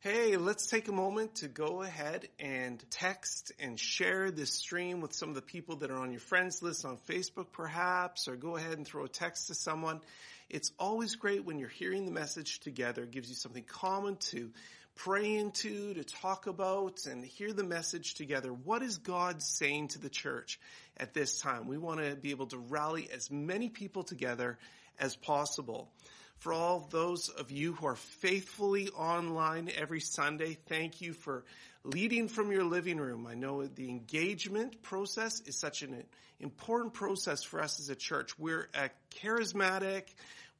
hey, let's take a moment to go ahead and text and share this stream with some of the people that are on your friends list on Facebook perhaps, or go ahead and throw a text to someone. It's always great when you're hearing the message together. It gives you something common to pray into, to talk about, and hear the message together. What is God saying to the church at this time? We want to be able to rally as many people together as possible. For all those of you who are faithfully online every Sunday, thank you for leading from your living room. I know the engagement process is such an important process for us as a church. We're a charismatic,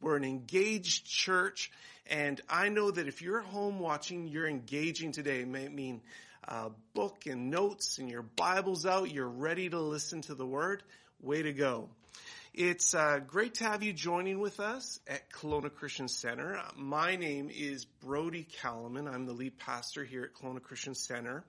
we're an engaged church, and I know that if you're home watching, you're engaging today. It may mean a book and notes and your Bible's out, you're ready to listen to the Word. Way to go. It's uh, great to have you joining with us at Kelowna Christian Center. My name is Brody Calaman. I'm the lead pastor here at Kelowna Christian Center.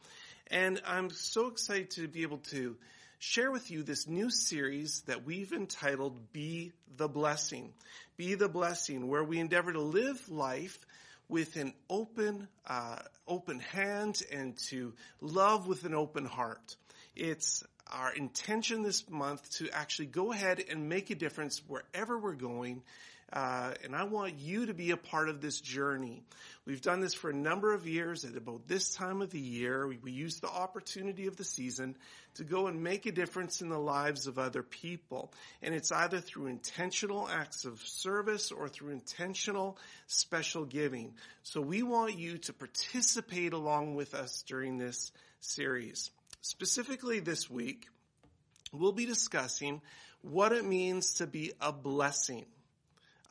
And I'm so excited to be able to share with you this new series that we've entitled Be the Blessing. Be the Blessing, where we endeavor to live life with an open, uh, open hand and to love with an open heart. It's our intention this month to actually go ahead and make a difference wherever we're going. Uh, and I want you to be a part of this journey. We've done this for a number of years at about this time of the year. We, we use the opportunity of the season to go and make a difference in the lives of other people. And it's either through intentional acts of service or through intentional special giving. So we want you to participate along with us during this series. Specifically this week, we'll be discussing what it means to be a blessing.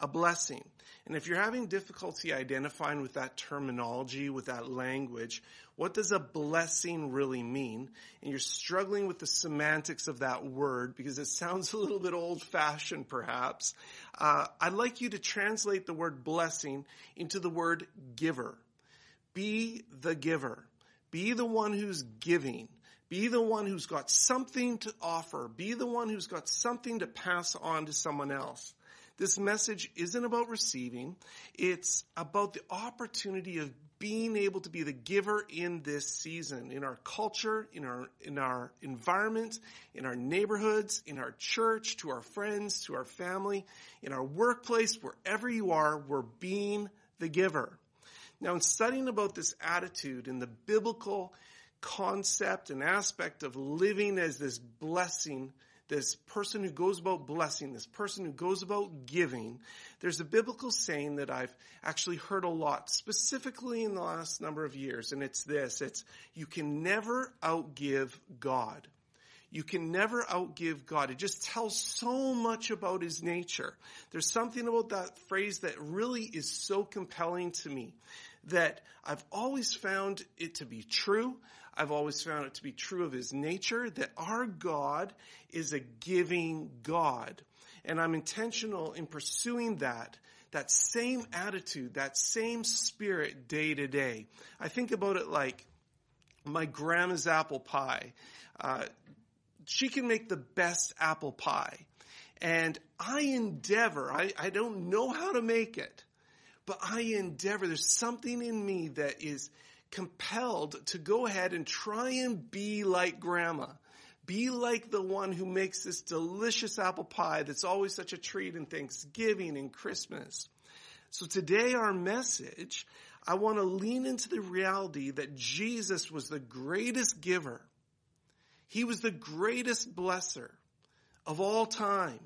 A blessing. And if you're having difficulty identifying with that terminology, with that language, what does a blessing really mean? And you're struggling with the semantics of that word because it sounds a little bit old fashioned perhaps. Uh, I'd like you to translate the word blessing into the word giver. Be the giver. Be the one who's giving. Be the one who's got something to offer. Be the one who's got something to pass on to someone else. This message isn't about receiving. It's about the opportunity of being able to be the giver in this season, in our culture, in our, in our environment, in our neighborhoods, in our church, to our friends, to our family, in our workplace, wherever you are, we're being the giver. Now in studying about this attitude in the biblical concept and aspect of living as this blessing, this person who goes about blessing, this person who goes about giving, there's a biblical saying that I've actually heard a lot, specifically in the last number of years, and it's this, it's, you can never outgive God. You can never outgive God. It just tells so much about His nature. There's something about that phrase that really is so compelling to me that I've always found it to be true. I've always found it to be true of his nature that our God is a giving God. And I'm intentional in pursuing that, that same attitude, that same spirit day to day. I think about it like my grandma's apple pie. Uh, she can make the best apple pie. And I endeavor, I, I don't know how to make it, but I endeavor, there's something in me that is compelled to go ahead and try and be like grandma. Be like the one who makes this delicious apple pie that's always such a treat in Thanksgiving and Christmas. So today our message, I want to lean into the reality that Jesus was the greatest giver. He was the greatest blesser of all time.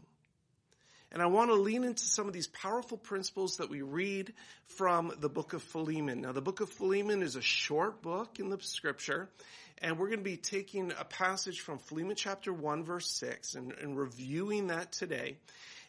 And I want to lean into some of these powerful principles that we read from the book of Philemon. Now the book of Philemon is a short book in the scripture, and we're going to be taking a passage from Philemon chapter 1 verse 6 and, and reviewing that today.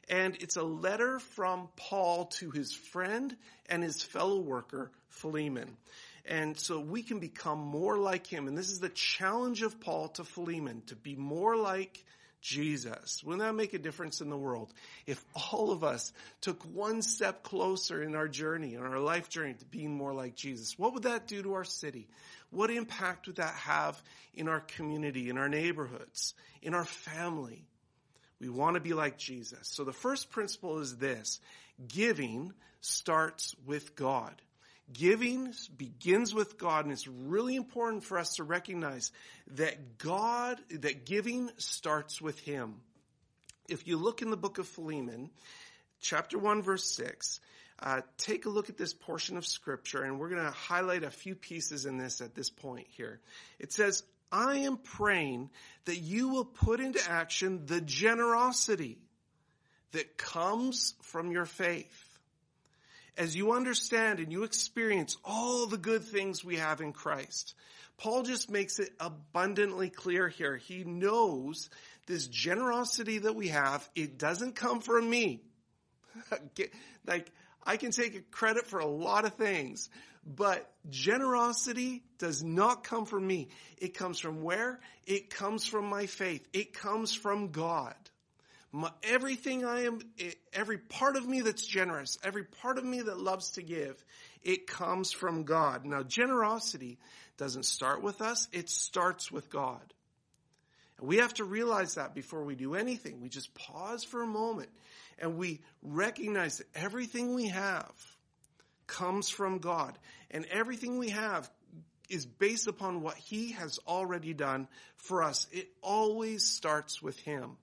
And it's a letter from Paul to his friend and his fellow worker, Philemon. And so we can become more like him. And this is the challenge of Paul to Philemon, to be more like Jesus. Wouldn't that make a difference in the world? If all of us took one step closer in our journey, in our life journey to being more like Jesus, what would that do to our city? What impact would that have in our community, in our neighborhoods, in our family? We want to be like Jesus. So the first principle is this. Giving starts with God. Giving begins with God, and it's really important for us to recognize that God, that giving starts with Him. If you look in the book of Philemon, chapter 1, verse 6, uh, take a look at this portion of scripture, and we're going to highlight a few pieces in this at this point here. It says, I am praying that you will put into action the generosity that comes from your faith as you understand and you experience all the good things we have in Christ, Paul just makes it abundantly clear here. He knows this generosity that we have, it doesn't come from me. like, I can take credit for a lot of things, but generosity does not come from me. It comes from where? It comes from my faith. It comes from God. My, everything I am, eh, every part of me that's generous, every part of me that loves to give, it comes from God. Now, generosity doesn't start with us, it starts with God. And we have to realize that before we do anything. We just pause for a moment and we recognize that everything we have comes from God. And everything we have is based upon what He has already done for us. It always starts with Him.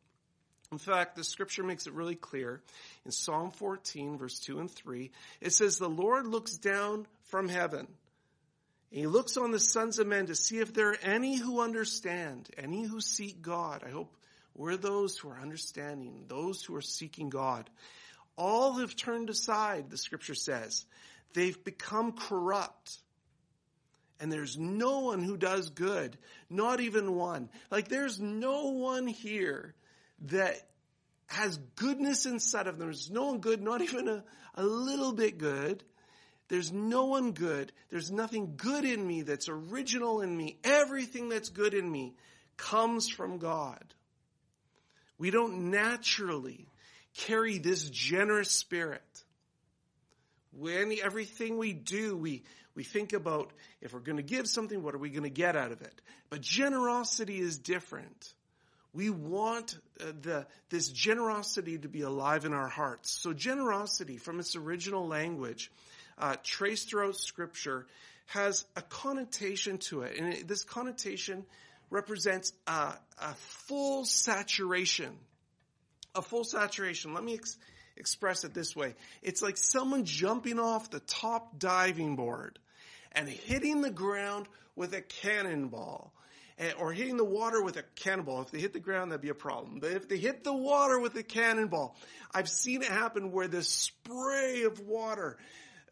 In fact, the scripture makes it really clear in Psalm 14 verse 2 and 3. It says, the Lord looks down from heaven. he looks on the sons of men to see if there are any who understand, any who seek God. I hope we're those who are understanding, those who are seeking God. All have turned aside, the scripture says. They've become corrupt. And there's no one who does good, not even one. Like there's no one here that has goodness inside of them. There's no one good, not even a, a little bit good. There's no one good. There's nothing good in me that's original in me. Everything that's good in me comes from God. We don't naturally carry this generous spirit. When everything we do, we, we think about if we're going to give something, what are we going to get out of it? But generosity is different. We want uh, the, this generosity to be alive in our hearts. So generosity from its original language, uh, traced throughout scripture, has a connotation to it. And it, this connotation represents a, a, full saturation. A full saturation. Let me ex- express it this way. It's like someone jumping off the top diving board and hitting the ground with a cannonball or hitting the water with a cannonball. If they hit the ground, that'd be a problem. But if they hit the water with a cannonball, I've seen it happen where this spray of water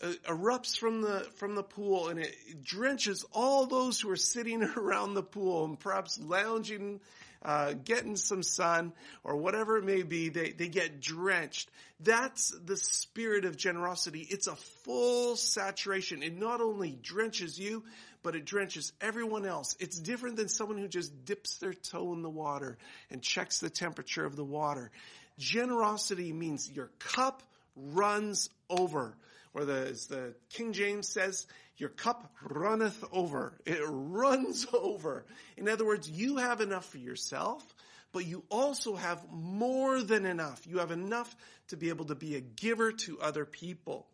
uh, erupts from the from the pool and it drenches all those who are sitting around the pool and perhaps lounging uh, getting some sun or whatever it may be, they, they get drenched. That's the spirit of generosity. It's a full saturation. It not only drenches you, but it drenches everyone else. It's different than someone who just dips their toe in the water and checks the temperature of the water. Generosity means your cup runs over. Or the, as the King James says, your cup runneth over. It runs over. In other words, you have enough for yourself, but you also have more than enough. You have enough to be able to be a giver to other people.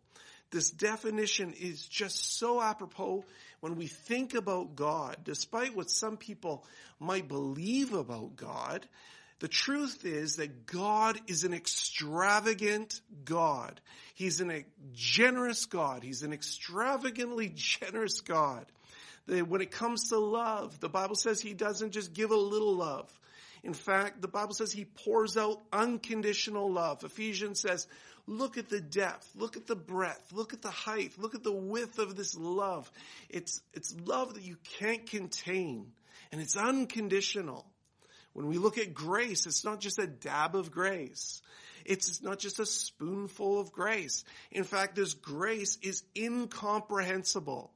This definition is just so apropos when we think about God, despite what some people might believe about God. The truth is that God is an extravagant God. He's a generous God. He's an extravagantly generous God. When it comes to love, the Bible says He doesn't just give a little love. In fact, the Bible says He pours out unconditional love. Ephesians says, Look at the depth. Look at the breadth. Look at the height. Look at the width of this love. It's, it's love that you can't contain. And it's unconditional. When we look at grace, it's not just a dab of grace. It's not just a spoonful of grace. In fact, this grace is incomprehensible.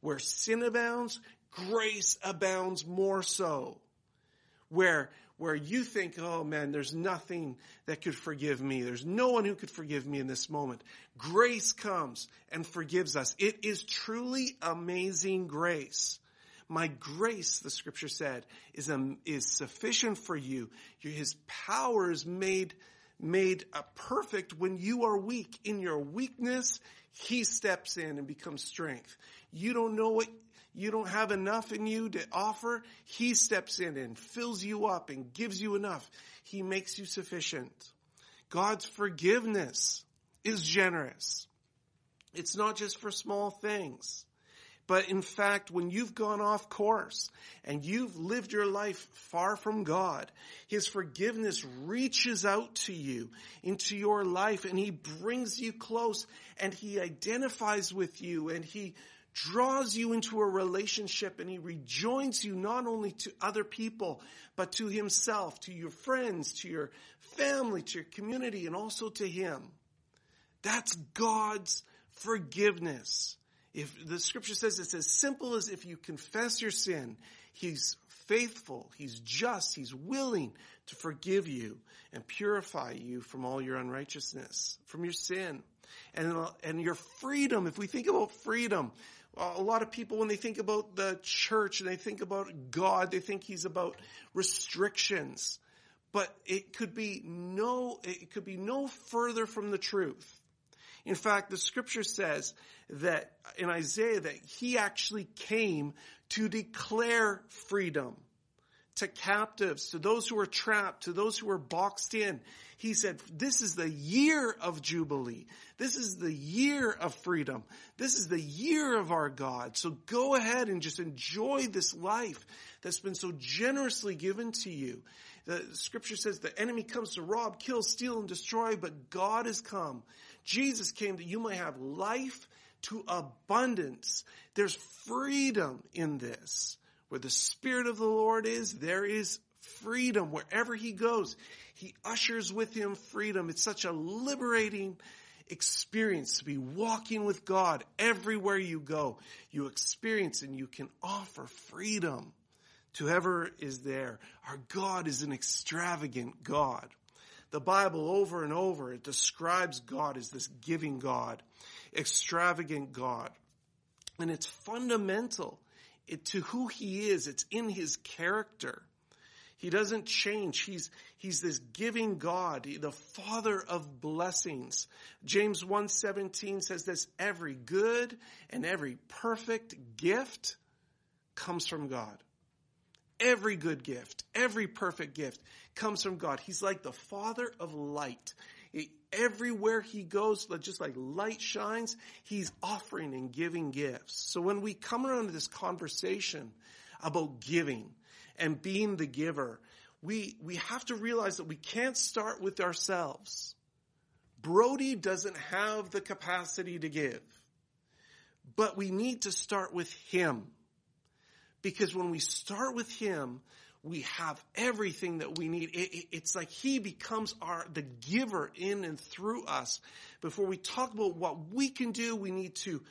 Where sin abounds, grace abounds more so. Where where you think, oh man, there's nothing that could forgive me. There's no one who could forgive me in this moment. Grace comes and forgives us. It is truly amazing grace. My grace, the scripture said, is, um, is sufficient for you. His power is made, made uh, perfect when you are weak. In your weakness, He steps in and becomes strength. You don't know what, you don't have enough in you to offer. He steps in and fills you up and gives you enough. He makes you sufficient. God's forgiveness is generous. It's not just for small things. But in fact, when you've gone off course and you've lived your life far from God, His forgiveness reaches out to you into your life and He brings you close and He identifies with you and He draws you into a relationship and He rejoins you not only to other people, but to Himself, to your friends, to your family, to your community, and also to Him. That's God's forgiveness. If the scripture says it's as simple as if you confess your sin, He's faithful, He's just, He's willing to forgive you and purify you from all your unrighteousness, from your sin. And, and your freedom, if we think about freedom, Uh, a lot of people, when they think about the church and they think about God, they think He's about restrictions. But it could be no, it could be no further from the truth. In fact, the scripture says that in Isaiah that he actually came to declare freedom to captives, to those who are trapped, to those who are boxed in. He said, this is the year of Jubilee. This is the year of freedom. This is the year of our God. So go ahead and just enjoy this life that's been so generously given to you. The scripture says the enemy comes to rob, kill, steal, and destroy, but God has come Jesus came that you might have life to abundance. There's freedom in this. Where the Spirit of the Lord is, there is freedom. Wherever He goes, He ushers with Him freedom. It's such a liberating experience to be walking with God everywhere you go. You experience and you can offer freedom to whoever is there. Our God is an extravagant God the Bible over and over, it describes God as this giving God, extravagant God. And it's fundamental to who he is. It's in his character. He doesn't change. He's, he's this giving God, the father of blessings. James 1:17 says this, every good and every perfect gift comes from God. Every good gift, every perfect gift comes from God. He's like the father of light. Everywhere he goes, just like light shines, he's offering and giving gifts. So when we come around to this conversation about giving and being the giver, we, we have to realize that we can't start with ourselves. Brody doesn't have the capacity to give, but we need to start with him. Because when we start with Him, we have everything that we need. It, it, it's like He becomes our, the giver in and through us. Before we talk about what we can do, we need to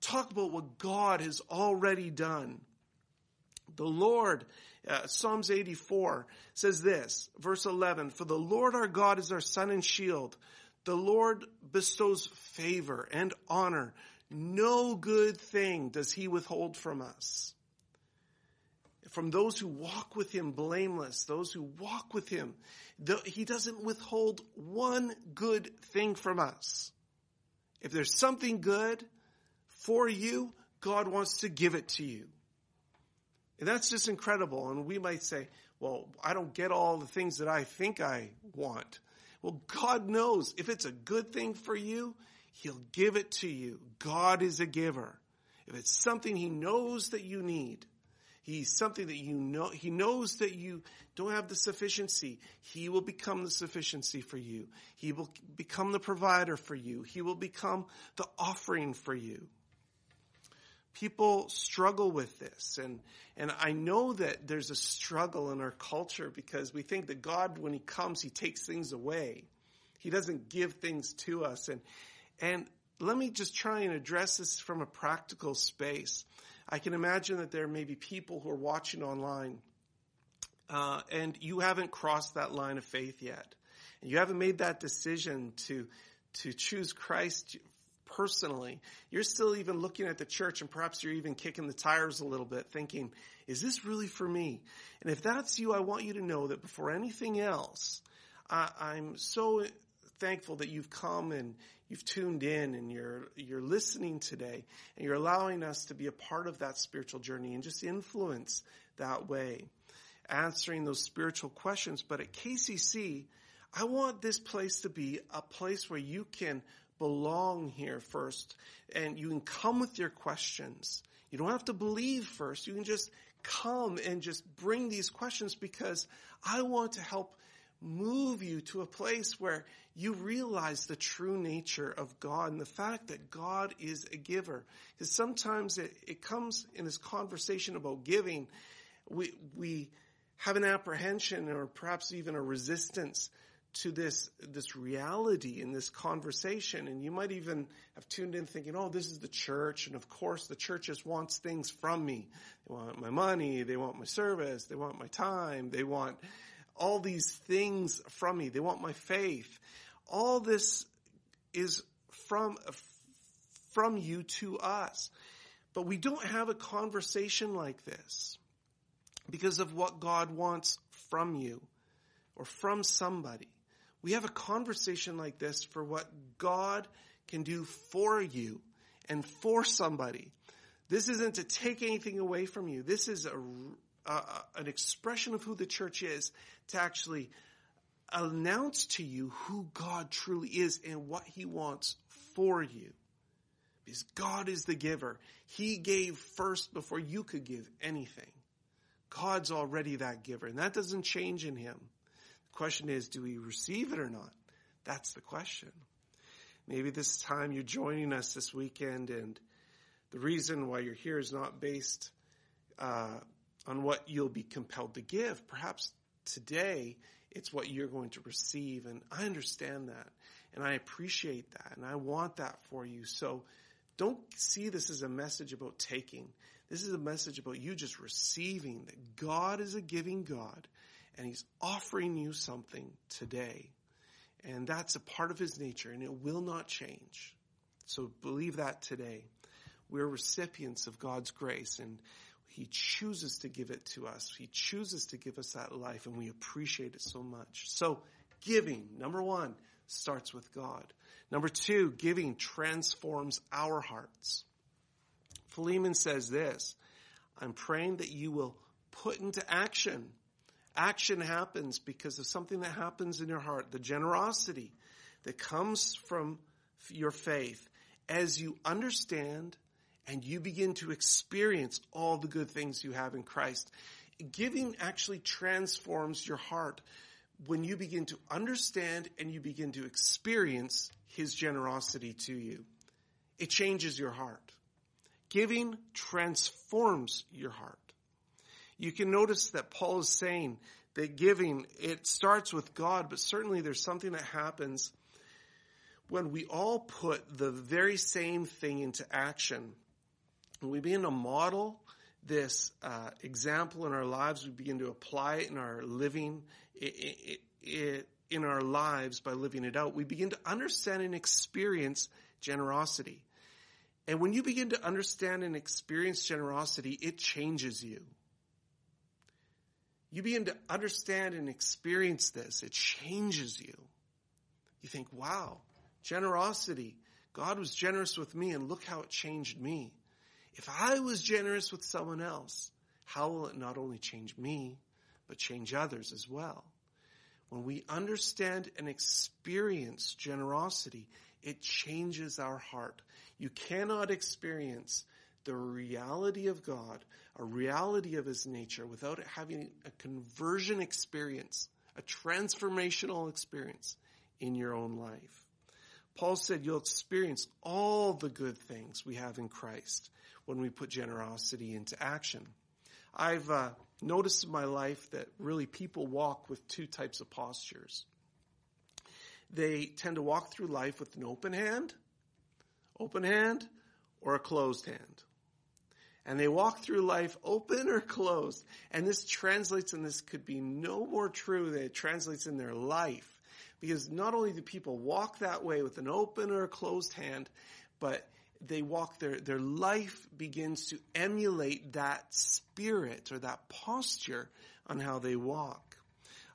talk about what God has already done. The Lord, uh, Psalms 84 says this, verse 11, for the Lord our God is our sun and shield. The Lord bestows favor and honor. No good thing does he withhold from us from those who walk with him blameless, those who walk with him. He doesn't withhold one good thing from us. If there's something good for you, God wants to give it to you. And that's just incredible. And we might say, well, I don't get all the things that I think I want. Well, God knows if it's a good thing for you, He'll give it to you. God is a giver. If it's something He knows that you need, He's something that you know, he knows that you don't have the sufficiency. He will become the sufficiency for you. He will become the provider for you. He will become the offering for you. People struggle with this and, and I know that there's a struggle in our culture because we think that God, when He comes, He takes things away. He doesn't give things to us and, and let me just try and address this from a practical space. I can imagine that there may be people who are watching online, uh, and you haven't crossed that line of faith yet. And you haven't made that decision to, to choose Christ personally. You're still even looking at the church and perhaps you're even kicking the tires a little bit thinking, is this really for me? And if that's you, I want you to know that before anything else, I, I'm so thankful that you've come and you've tuned in and you're, you're listening today and you're allowing us to be a part of that spiritual journey and just influence that way, answering those spiritual questions. But at KCC, I want this place to be a place where you can belong here first and you can come with your questions. You don't have to believe first. You can just come and just bring these questions because I want to help move you to a place where you realize the true nature of God and the fact that God is a giver. Because sometimes it, it comes in this conversation about giving, we, we have an apprehension or perhaps even a resistance to this, this reality in this conversation. And you might even have tuned in thinking, oh, this is the church. And of course the church just wants things from me. They want my money. They want my service. They want my time. They want all these things from me. They want my faith. All this is from, from you to us. But we don't have a conversation like this because of what God wants from you or from somebody. We have a conversation like this for what God can do for you and for somebody. This isn't to take anything away from you. This is a, a, an expression of who the church is to actually announce to you who God truly is and what he wants for you. Because God is the giver. He gave first before you could give anything. God's already that giver and that doesn't change in him The question is, do we receive it or not? That's the question. Maybe this time you're joining us this weekend and the reason why you're here is not based uh, on what you'll be compelled to give. Perhaps today it's what you're going to receive and I understand that and I appreciate that and I want that for you. So don't see this as a message about taking. This is a message about you just receiving that God is a giving God and he's offering you something today. And that's a part of his nature and it will not change. So believe that today. We're recipients of God's grace and he chooses to give it to us. He chooses to give us that life and we appreciate it so much. So giving, number one, starts with God. Number two, giving transforms our hearts. Philemon says this, I'm praying that you will put into action Action happens because of something that happens in your heart, the generosity that comes from your faith as you understand and you begin to experience all the good things you have in Christ. Giving actually transforms your heart when you begin to understand and you begin to experience His generosity to you. It changes your heart. Giving transforms your heart you can notice that Paul is saying that giving, it starts with God, but certainly there's something that happens when we all put the very same thing into action. We begin to model this uh, example in our lives, we begin to apply it in our living, in our lives by living it out. We begin to understand and experience generosity. And when you begin to understand and experience generosity, it changes you you begin to understand and experience this, it changes you. You think, wow, generosity. God was generous with me and look how it changed me. If I was generous with someone else, how will it not only change me, but change others as well? When we understand and experience generosity, it changes our heart. You cannot experience the reality of God, a reality of His nature without having a conversion experience, a transformational experience in your own life. Paul said you'll experience all the good things we have in Christ when we put generosity into action. I've uh, noticed in my life that really people walk with two types of postures. They tend to walk through life with an open hand, open hand, or a closed hand and they walk through life open or closed. And this translates, and this could be no more true than it translates in their life. Because not only do people walk that way with an open or a closed hand, but they walk their, their life begins to emulate that spirit or that posture on how they walk.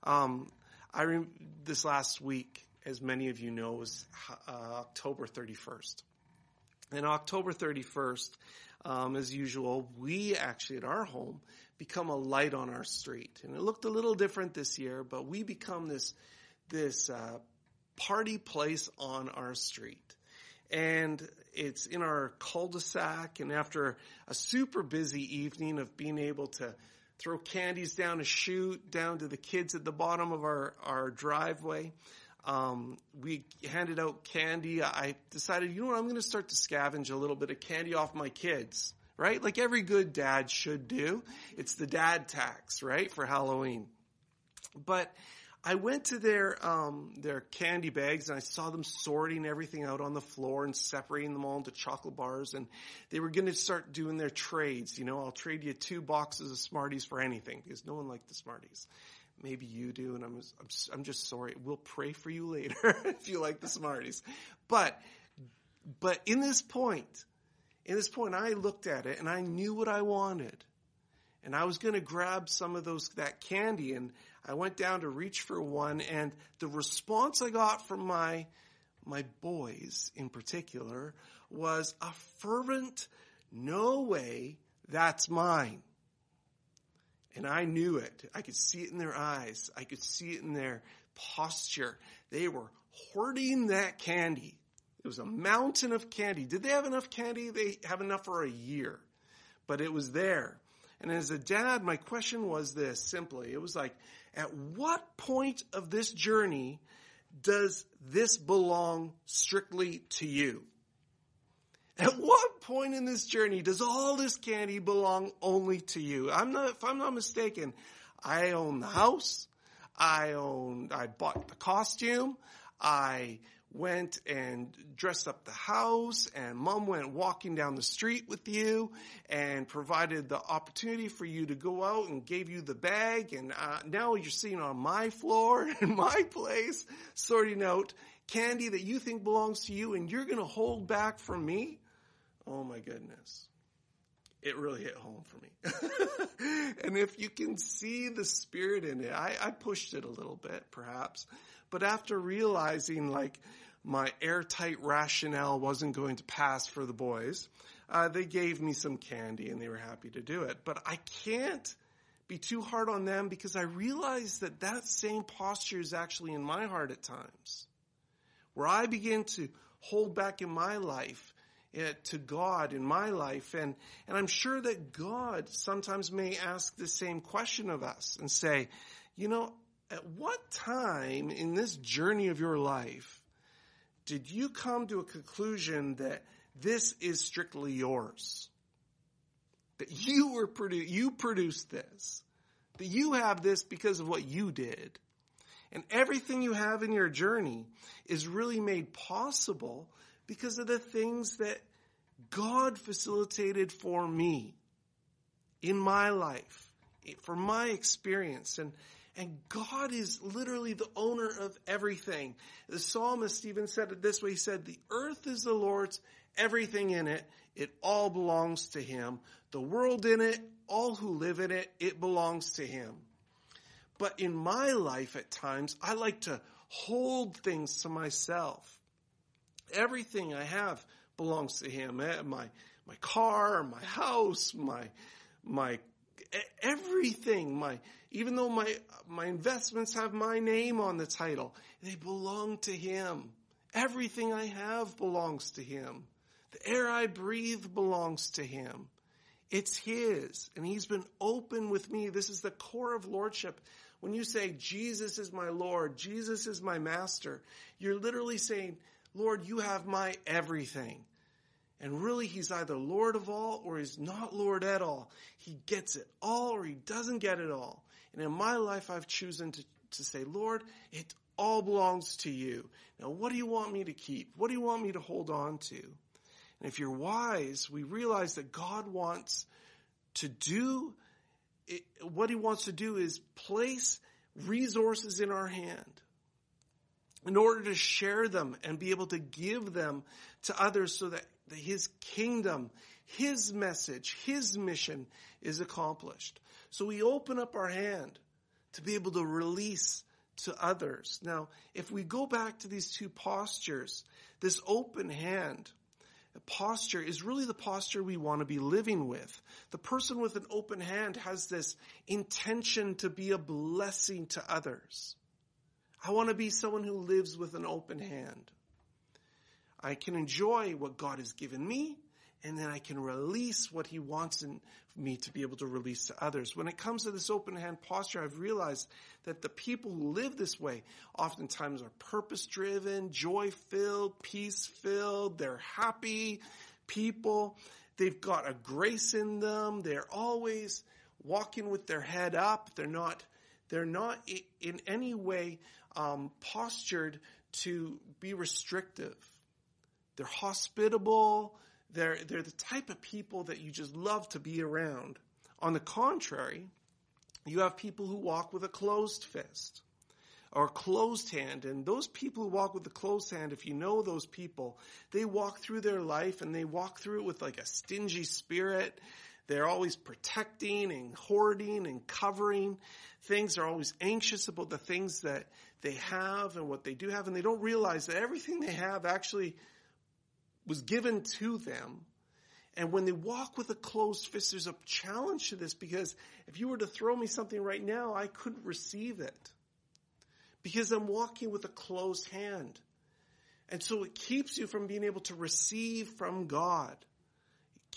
Um, I rem- this last week, as many of you know, was uh, October 31st. And October 31st, um, as usual, we actually at our home become a light on our street. And it looked a little different this year, but we become this, this, uh, party place on our street. And it's in our cul-de-sac and after a super busy evening of being able to throw candies down a chute down to the kids at the bottom of our, our driveway, um, we handed out candy. I decided, you know what, I'm going to start to scavenge a little bit of candy off my kids, right? Like every good dad should do. It's the dad tax, right, for Halloween. But I went to their um, their candy bags and I saw them sorting everything out on the floor and separating them all into chocolate bars. And they were going to start doing their trades. You know, I'll trade you two boxes of Smarties for anything because no one liked the Smarties. Maybe you do, and I'm I'm, I'm just sorry. We'll pray for you later if you like the Smarties. But but in this point, in this point, I looked at it and I knew what I wanted, and I was going to grab some of those that candy, and I went down to reach for one, and the response I got from my my boys in particular was a fervent, "No way, that's mine." And I knew it. I could see it in their eyes. I could see it in their posture. They were hoarding that candy. It was a mountain of candy. Did they have enough candy? They have enough for a year. But it was there. And as a dad, my question was this simply. It was like, at what point of this journey does this belong strictly to you? At what point in this journey does all this candy belong only to you? I'm not, if I'm not mistaken, I own the house. I own, I bought the costume. I went and dressed up the house and mom went walking down the street with you and provided the opportunity for you to go out and gave you the bag. And uh, now you're sitting on my floor in my place sorting out candy that you think belongs to you and you're going to hold back from me? Oh my goodness. It really hit home for me. and if you can see the spirit in it, I, I pushed it a little bit perhaps, but after realizing like my airtight rationale wasn't going to pass for the boys, uh, they gave me some candy and they were happy to do it. But I can't be too hard on them because I realize that that same posture is actually in my heart at times. Where I begin to hold back in my life uh, to God in my life. And, and I'm sure that God sometimes may ask the same question of us and say, you know, at what time in this journey of your life did you come to a conclusion that this is strictly yours? That you were produ- you produced this. That you have this because of what you did. And everything you have in your journey is really made possible because of the things that God facilitated for me in my life, for my experience. And, and God is literally the owner of everything. The psalmist even said it this way. He said, the earth is the Lord's, everything in it. It all belongs to Him. The world in it, all who live in it, it belongs to Him. But in my life at times, I like to hold things to myself. Everything I have belongs to Him. Eh, my, my car, my house, my, my everything, my, even though my, my investments have my name on the title, they belong to Him. Everything I have belongs to Him. The air I breathe belongs to Him. It's His, and He's been open with me. This is the core of Lordship. When you say, Jesus is my Lord, Jesus is my Master, you're literally saying, Lord, you have my everything. And really, he's either Lord of all or he's not Lord at all. He gets it all or he doesn't get it all. And in my life, I've chosen to, to say, Lord, it all belongs to you. Now, what do you want me to keep? What do you want me to hold on to? And if you're wise, we realize that God wants to do, it, what he wants to do is place resources in our hand in order to share them and be able to give them to others so that his kingdom, his message, his mission is accomplished. So we open up our hand to be able to release to others. Now, if we go back to these two postures, this open hand posture is really the posture we want to be living with. The person with an open hand has this intention to be a blessing to others. I want to be someone who lives with an open hand. I can enjoy what God has given me and then I can release what he wants in me to be able to release to others. When it comes to this open hand posture, I've realized that the people who live this way oftentimes are purpose driven, joy filled, peace filled, they're happy people. They've got a grace in them. They're always walking with their head up. They're not, they're not in any way um, postured to be restrictive. They're hospitable. They're, they're the type of people that you just love to be around. On the contrary, you have people who walk with a closed fist or closed hand. And those people who walk with a closed hand, if you know those people, they walk through their life and they walk through it with like a stingy spirit. They're always protecting and hoarding and covering things. They're always anxious about the things that they have and what they do have. And they don't realize that everything they have actually was given to them. And when they walk with a closed fist, there's a challenge to this because if you were to throw me something right now, I couldn't receive it. Because I'm walking with a closed hand. And so it keeps you from being able to receive from God.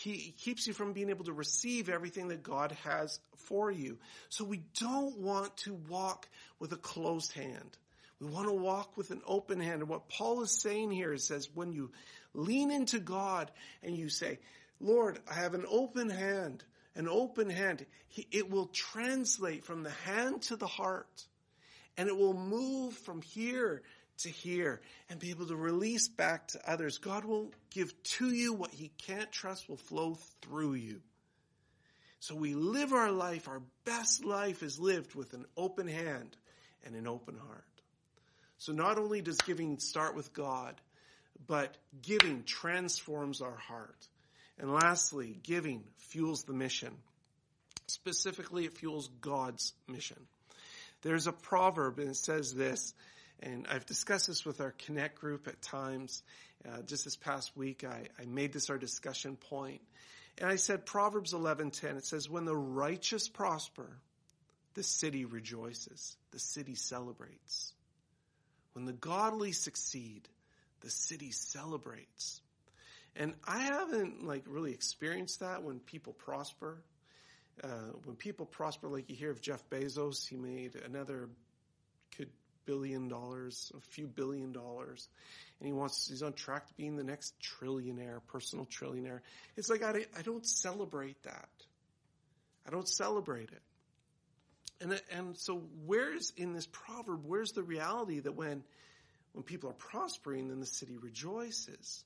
It keeps you from being able to receive everything that God has for you. So we don't want to walk with a closed hand. We want to walk with an open hand. And what Paul is saying here is says when you lean into God and you say, Lord, I have an open hand, an open hand, it will translate from the hand to the heart and it will move from here to here and be able to release back to others. God will give to you what he can't trust will flow through you. So we live our life, our best life is lived with an open hand and an open heart. So not only does giving start with God, but giving transforms our heart. And lastly, giving fuels the mission. Specifically, it fuels God's mission. There's a proverb and it says this, and I've discussed this with our Connect group at times. Uh, just this past week, I, I made this our discussion point. And I said Proverbs 11:10. It says, "When the righteous prosper, the city rejoices, the city celebrates. When the godly succeed, the city celebrates. And I haven't like really experienced that when people prosper. Uh, when people prosper, like you hear of Jeff Bezos, he made another could billion dollars, a few billion dollars, and he wants he's on track to being the next trillionaire, personal trillionaire. It's like I, I don't celebrate that. I don't celebrate it. And and so where's in this proverb? Where's the reality that when when people are prospering, then the city rejoices.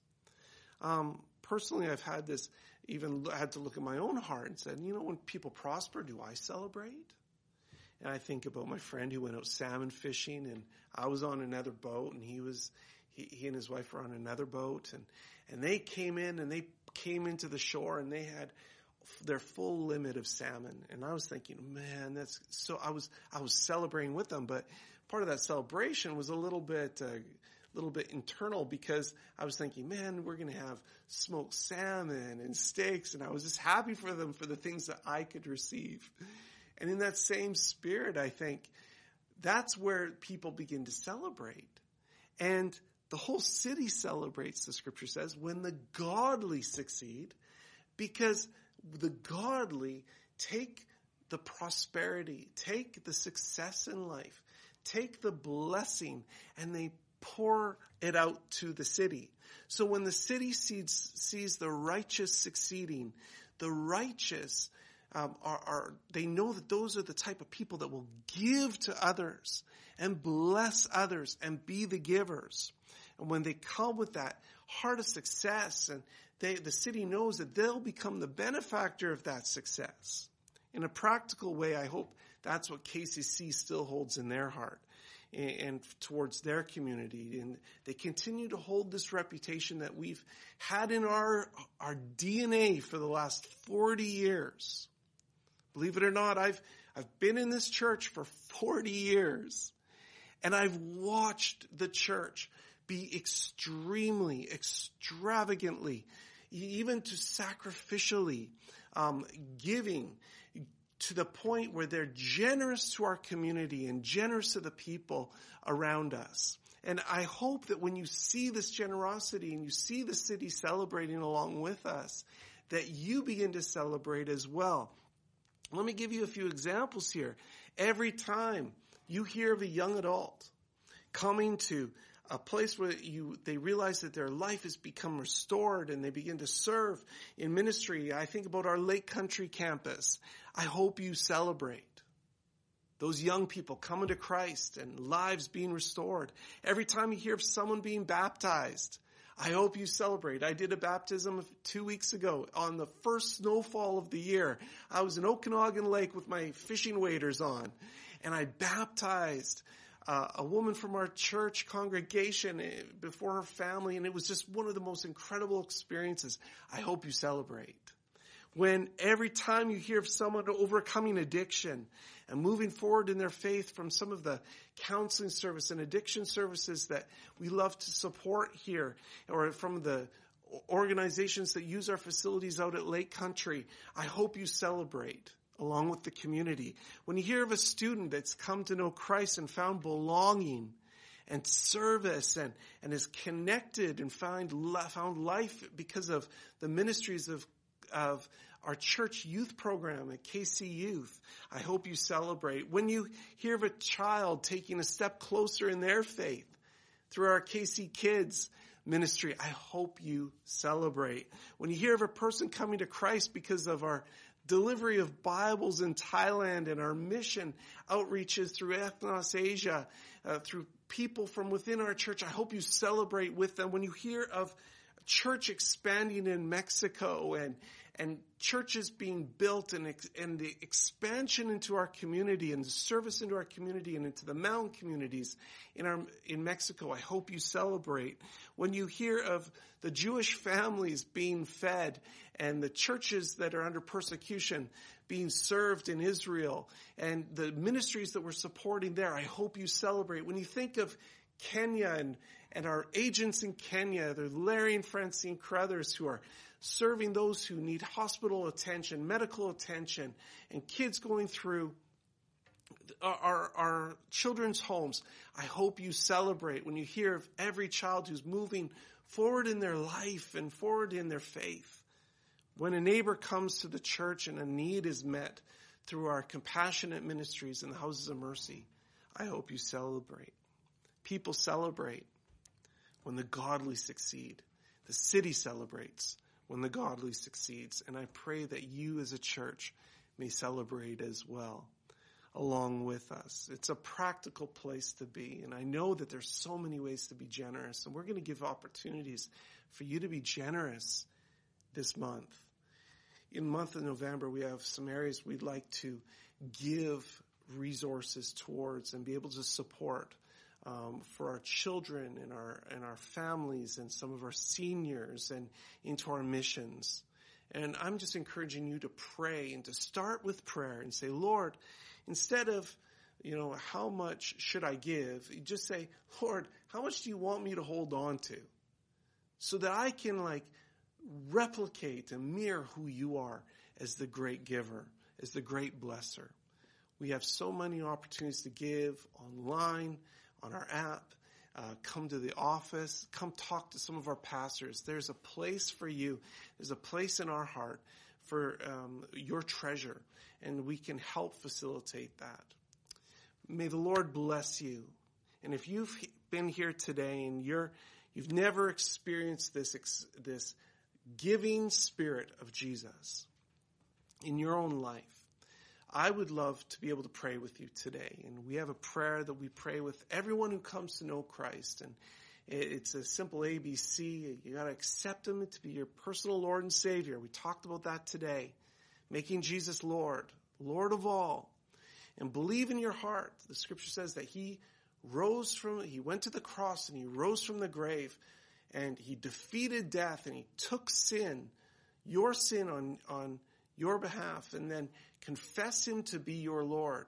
Um, personally, I've had this, even had to look at my own heart and said, you know, when people prosper, do I celebrate? And I think about my friend who went out salmon fishing and I was on another boat and he was, he, he and his wife were on another boat and, and they came in and they came into the shore and they had their full limit of salmon. And I was thinking, man, that's so, I was, I was celebrating with them, but part of that celebration was a little bit, a uh, little bit internal because I was thinking, man, we're going to have smoked salmon and steaks. And I was just happy for them for the things that I could receive. And in that same spirit, I think that's where people begin to celebrate. And the whole city celebrates, the scripture says, when the godly succeed because the godly take the prosperity, take the success in life, take the blessing and they pour it out to the city. So when the city sees, sees the righteous succeeding, the righteous um, are, are, they know that those are the type of people that will give to others and bless others and be the givers. And when they come with that heart of success and they, the city knows that they'll become the benefactor of that success. In a practical way, I hope that's what KCC still holds in their heart and, and towards their community. And they continue to hold this reputation that we've had in our, our DNA for the last 40 years. Believe it or not, I've, I've been in this church for 40 years. And I've watched the church be extremely, extravagantly, even to sacrificially um, giving to the point where they're generous to our community and generous to the people around us. And I hope that when you see this generosity and you see the city celebrating along with us, that you begin to celebrate as well. Let me give you a few examples here. Every time you hear of a young adult coming to a place where you, they realize that their life has become restored and they begin to serve in ministry. I think about our Lake Country campus. I hope you celebrate those young people coming to Christ and lives being restored. Every time you hear of someone being baptized, I hope you celebrate. I did a baptism two weeks ago on the first snowfall of the year. I was in Okanagan Lake with my fishing waders on and I baptized uh, a woman from our church congregation eh, before her family and it was just one of the most incredible experiences. I hope you celebrate. When every time you hear of someone overcoming addiction and moving forward in their faith from some of the counseling service and addiction services that we love to support here or from the organizations that use our facilities out at Lake Country. I hope you celebrate along with the community. When you hear of a student that's come to know Christ and found belonging and service and, and is connected and find, found life because of the ministries of, of our church youth program at KC Youth. I hope you celebrate. When you hear of a child taking a step closer in their faith through our KC Kids ministry, I hope you celebrate. When you hear of a person coming to Christ because of our delivery of Bibles in Thailand and our mission outreaches through Ethnos Asia, uh, through people from within our church, I hope you celebrate with them. When you hear of church expanding in Mexico and and churches being built and, and the expansion into our community and the service into our community and into the mountain communities in our, in Mexico. I hope you celebrate. When you hear of the Jewish families being fed and the churches that are under persecution being served in Israel and the ministries that we're supporting there, I hope you celebrate. When you think of Kenya and, and our agents in Kenya, the Larry and Francine Crothers who are serving those who need hospital attention, medical attention, and kids going through our, our, children's homes. I hope you celebrate when you hear of every child who's moving forward in their life and forward in their faith. When a neighbor comes to the church and a need is met through our compassionate ministries and the houses of mercy, I hope you celebrate. People celebrate when the godly succeed. The city celebrates when the godly succeeds. And I pray that you as a church may celebrate as well along with us. It's a practical place to be. And I know that there's so many ways to be generous and we're going to give opportunities for you to be generous this month. In month of November, we have some areas we'd like to give resources towards and be able to support um, for our children and our and our families and some of our seniors and into our missions. And I'm just encouraging you to pray and to start with prayer and say, Lord, instead of you know, how much should I give? Just say, Lord, how much do you want me to hold on to? So that I can like replicate and mirror who you are as the great giver, as the great blesser. We have so many opportunities to give online on our app. Uh, come to the office. Come talk to some of our pastors. There's a place for you. There's a place in our heart for um, your treasure, and we can help facilitate that. May the Lord bless you. And if you've been here today and you're you've never experienced this this giving spirit of Jesus in your own life, I would love to be able to pray with you today. And we have a prayer that we pray with everyone who comes to know Christ. And it's a simple ABC. You gotta accept Him to be your personal Lord and Savior. We talked about that today. Making Jesus Lord, Lord of all. And believe in your heart. The scripture says that He rose from, He went to the cross and He rose from the grave and He defeated death and He took sin, your sin on, on your behalf and then confess him to be your Lord,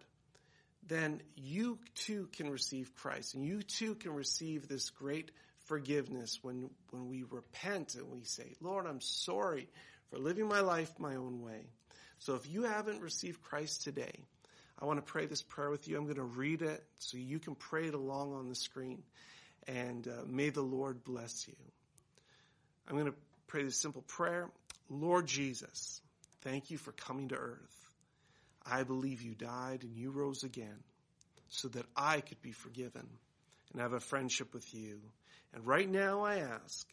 then you too can receive Christ and you too can receive this great forgiveness when, when we repent and we say, Lord, I'm sorry for living my life my own way. So if you haven't received Christ today, I want to pray this prayer with you. I'm going to read it so you can pray it along on the screen. And uh, may the Lord bless you. I'm going to pray this simple prayer. Lord Jesus, thank you for coming to earth. I believe you died and you rose again so that I could be forgiven and have a friendship with you. And right now I ask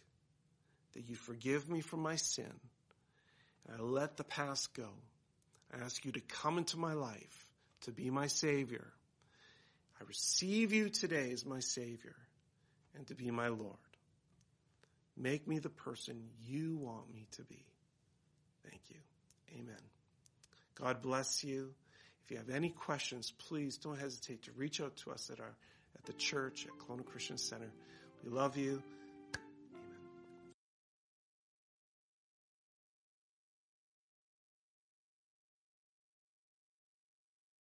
that you forgive me for my sin and I let the past go. I ask you to come into my life to be my Savior. I receive you today as my Savior and to be my Lord. Make me the person you want me to be. Thank you. Amen. God bless you. If you have any questions, please don't hesitate to reach out to us at our at the church at Kelowna Christian Center. We love you.